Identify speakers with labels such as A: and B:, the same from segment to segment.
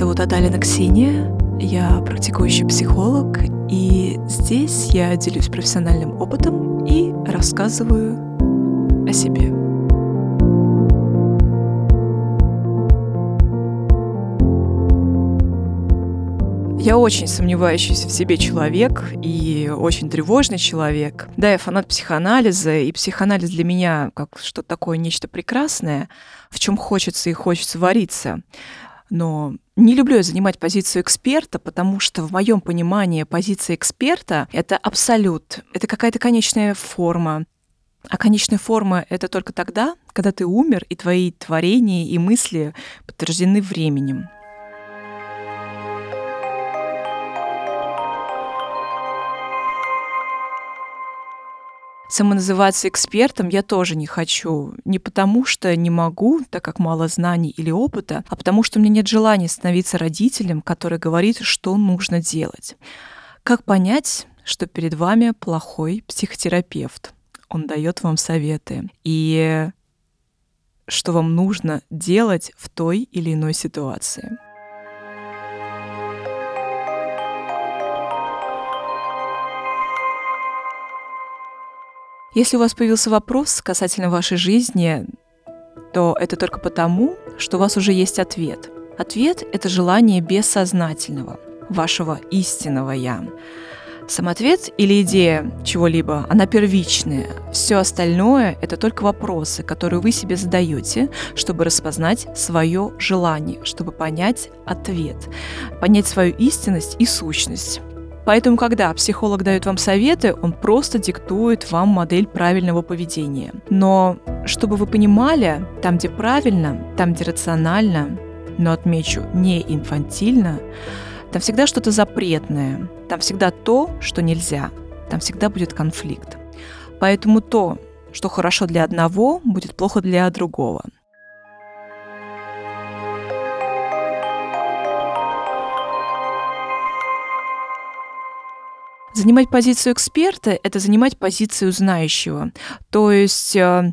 A: зовут Адалина Ксения, я практикующий психолог, и здесь я делюсь профессиональным опытом и рассказываю о себе. Я очень сомневающийся в себе человек и очень тревожный человек. Да, я фанат психоанализа, и психоанализ для меня как что-то такое, нечто прекрасное, в чем хочется и хочется вариться. Но не люблю я занимать позицию эксперта, потому что в моем понимании позиция эксперта — это абсолют, это какая-то конечная форма. А конечная форма — это только тогда, когда ты умер, и твои творения и мысли подтверждены временем. Самоназываться экспертом я тоже не хочу. Не потому, что не могу, так как мало знаний или опыта, а потому, что у меня нет желания становиться родителем, который говорит, что нужно делать. Как понять, что перед вами плохой психотерапевт? Он дает вам советы. И что вам нужно делать в той или иной ситуации. Если у вас появился вопрос касательно вашей жизни, то это только потому, что у вас уже есть ответ. Ответ — это желание бессознательного, вашего истинного «я». Сам ответ или идея чего-либо, она первичная. Все остальное — это только вопросы, которые вы себе задаете, чтобы распознать свое желание, чтобы понять ответ, понять свою истинность и сущность. Поэтому, когда психолог дает вам советы, он просто диктует вам модель правильного поведения. Но чтобы вы понимали, там, где правильно, там, где рационально, но отмечу, не инфантильно, там всегда что-то запретное, там всегда то, что нельзя, там всегда будет конфликт. Поэтому то, что хорошо для одного, будет плохо для другого. Занимать позицию эксперта — это занимать позицию знающего, то есть э,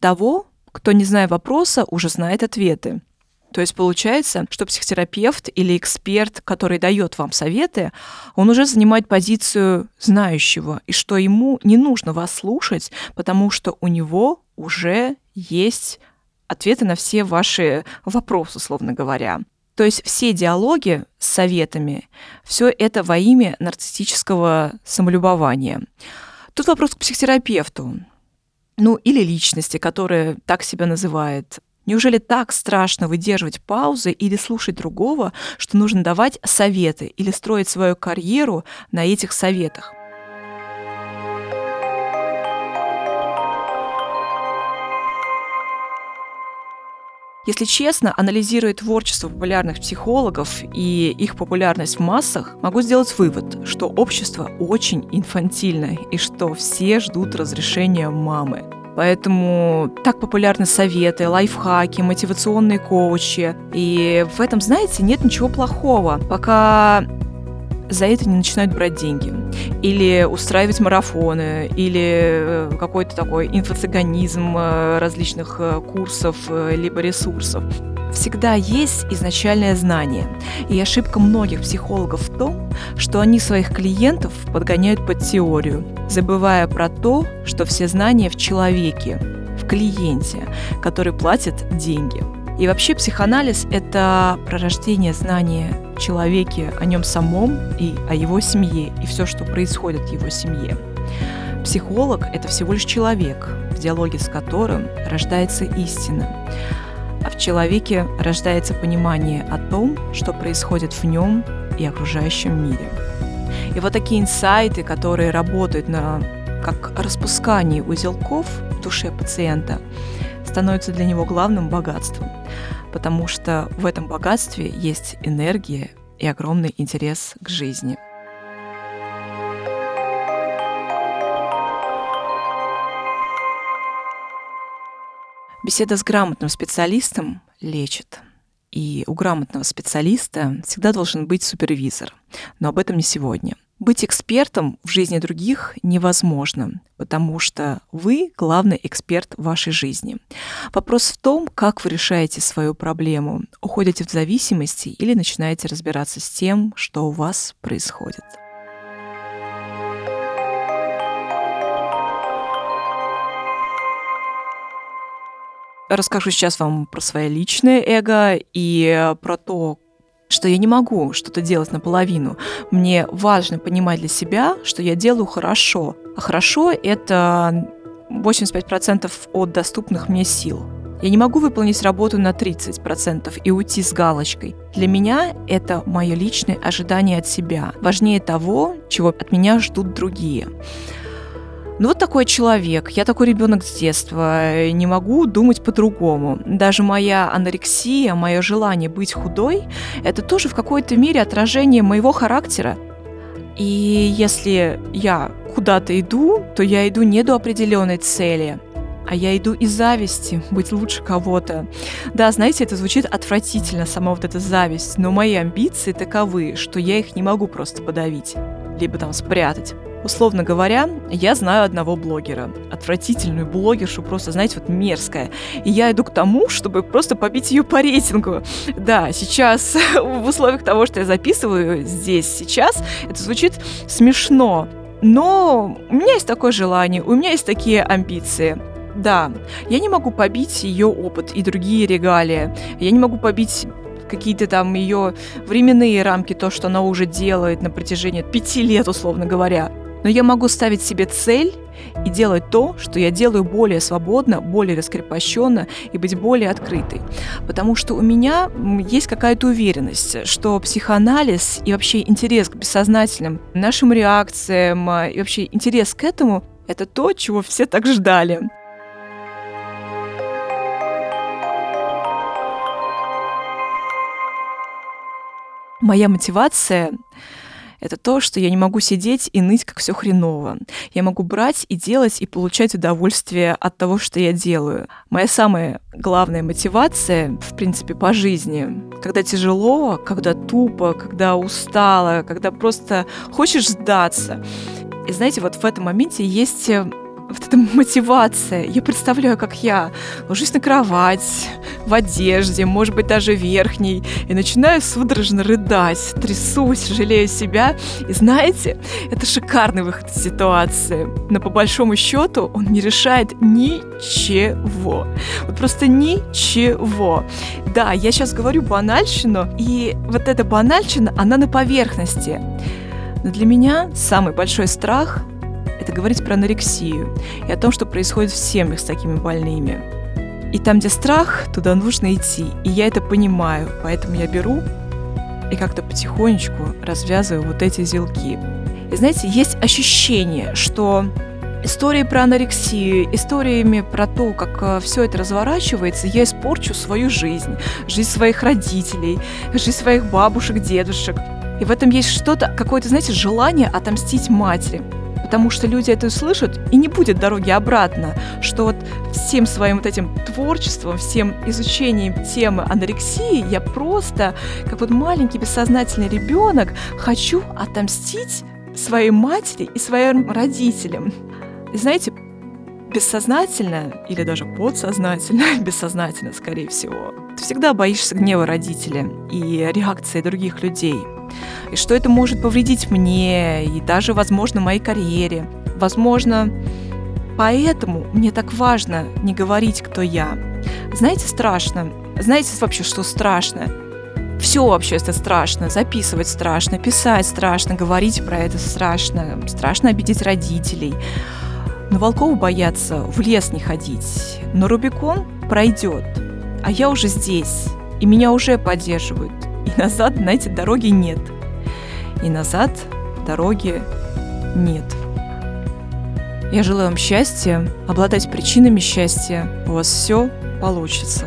A: того, кто, не зная вопроса, уже знает ответы. То есть получается, что психотерапевт или эксперт, который дает вам советы, он уже занимает позицию знающего, и что ему не нужно вас слушать, потому что у него уже есть ответы на все ваши вопросы, условно говоря. То есть все диалоги с советами, все это во имя нарциссического самолюбования. Тут вопрос к психотерапевту, ну или личности, которая так себя называет. Неужели так страшно выдерживать паузы или слушать другого, что нужно давать советы или строить свою карьеру на этих советах? Если честно, анализируя творчество популярных психологов и их популярность в массах, могу сделать вывод, что общество очень инфантильное и что все ждут разрешения мамы. Поэтому так популярны советы, лайфхаки, мотивационные коучи. И в этом, знаете, нет ничего плохого, пока за это не начинают брать деньги. Или устраивать марафоны, или э, какой-то такой инфо-цыганизм э, различных э, курсов, либо ресурсов. Всегда есть изначальное знание. И ошибка многих психологов в том, что они своих клиентов подгоняют под теорию, забывая про то, что все знания в человеке, в клиенте, который платит деньги. И вообще психоанализ — это пророждение знания человеке, о нем самом и о его семье, и все, что происходит в его семье. Психолог — это всего лишь человек, в диалоге с которым рождается истина. А в человеке рождается понимание о том, что происходит в нем и окружающем мире. И вот такие инсайты, которые работают на как распускание узелков в душе пациента, становятся для него главным богатством – потому что в этом богатстве есть энергия и огромный интерес к жизни. Беседа с грамотным специалистом лечит. И у грамотного специалиста всегда должен быть супервизор. Но об этом не сегодня. Быть экспертом в жизни других невозможно, потому что вы главный эксперт вашей жизни. Вопрос в том, как вы решаете свою проблему, уходите в зависимости или начинаете разбираться с тем, что у вас происходит. расскажу сейчас вам про свое личное эго и про то, что я не могу что-то делать наполовину. Мне важно понимать для себя, что я делаю хорошо. А хорошо — это 85% от доступных мне сил. Я не могу выполнить работу на 30% и уйти с галочкой. Для меня это мое личное ожидание от себя. Важнее того, чего от меня ждут другие. Ну вот такой человек, я такой ребенок с детства, не могу думать по-другому. Даже моя анорексия, мое желание быть худой, это тоже в какой-то мере отражение моего характера. И если я куда-то иду, то я иду не до определенной цели, а я иду из зависти, быть лучше кого-то. Да, знаете, это звучит отвратительно, сама вот эта зависть, но мои амбиции таковы, что я их не могу просто подавить, либо там спрятать. Условно говоря, я знаю одного блогера, отвратительную блогершу, просто, знаете, вот мерзкая. И я иду к тому, чтобы просто побить ее по рейтингу. Да, сейчас в условиях того, что я записываю здесь сейчас, это звучит смешно. Но у меня есть такое желание, у меня есть такие амбиции. Да, я не могу побить ее опыт и другие регалии. Я не могу побить какие-то там ее временные рамки, то, что она уже делает на протяжении пяти лет, условно говоря. Но я могу ставить себе цель и делать то, что я делаю более свободно, более раскрепощенно и быть более открытой. Потому что у меня есть какая-то уверенность, что психоанализ и вообще интерес к бессознательным нашим реакциям а, и вообще интерес к этому — это то, чего все так ждали. Моя мотивация это то, что я не могу сидеть и ныть, как все хреново. Я могу брать и делать и получать удовольствие от того, что я делаю. Моя самая главная мотивация, в принципе, по жизни, когда тяжело, когда тупо, когда устала, когда просто хочешь сдаться. И знаете, вот в этом моменте есть вот эта мотивация. Я представляю, как я ложусь на кровать, в одежде, может быть, даже верхней, и начинаю судорожно рыдать, трясусь, жалею себя. И знаете, это шикарный выход из ситуации. Но по большому счету он не решает ничего. Вот просто ничего. Да, я сейчас говорю банальщину, и вот эта банальщина, она на поверхности. Но для меня самый большой страх это говорить про анорексию и о том, что происходит в семьях с такими больными. И там, где страх, туда нужно идти. И я это понимаю, поэтому я беру и как-то потихонечку развязываю вот эти зелки. И знаете, есть ощущение, что истории про анорексию, историями про то, как э, все это разворачивается, я испорчу свою жизнь, жизнь своих родителей, жизнь своих бабушек, дедушек. И в этом есть что-то, какое-то, знаете, желание отомстить матери потому что люди это услышат, и не будет дороги обратно, что вот всем своим вот этим творчеством, всем изучением темы анорексии я просто, как вот маленький бессознательный ребенок, хочу отомстить своей матери и своим родителям. И знаете, бессознательно или даже подсознательно, бессознательно, скорее всего, ты всегда боишься гнева родителя и реакции других людей – и что это может повредить мне и даже, возможно, моей карьере. Возможно, поэтому мне так важно не говорить, кто я. Знаете, страшно. Знаете вообще, что страшно? Все вообще это страшно. Записывать страшно, писать страшно, говорить про это страшно. Страшно обидеть родителей. Но волков боятся в лес не ходить. Но Рубикон пройдет. А я уже здесь. И меня уже поддерживают. И назад, знаете, дороги нет и назад дороги нет. Я желаю вам счастья, обладать причинами счастья. У вас все получится.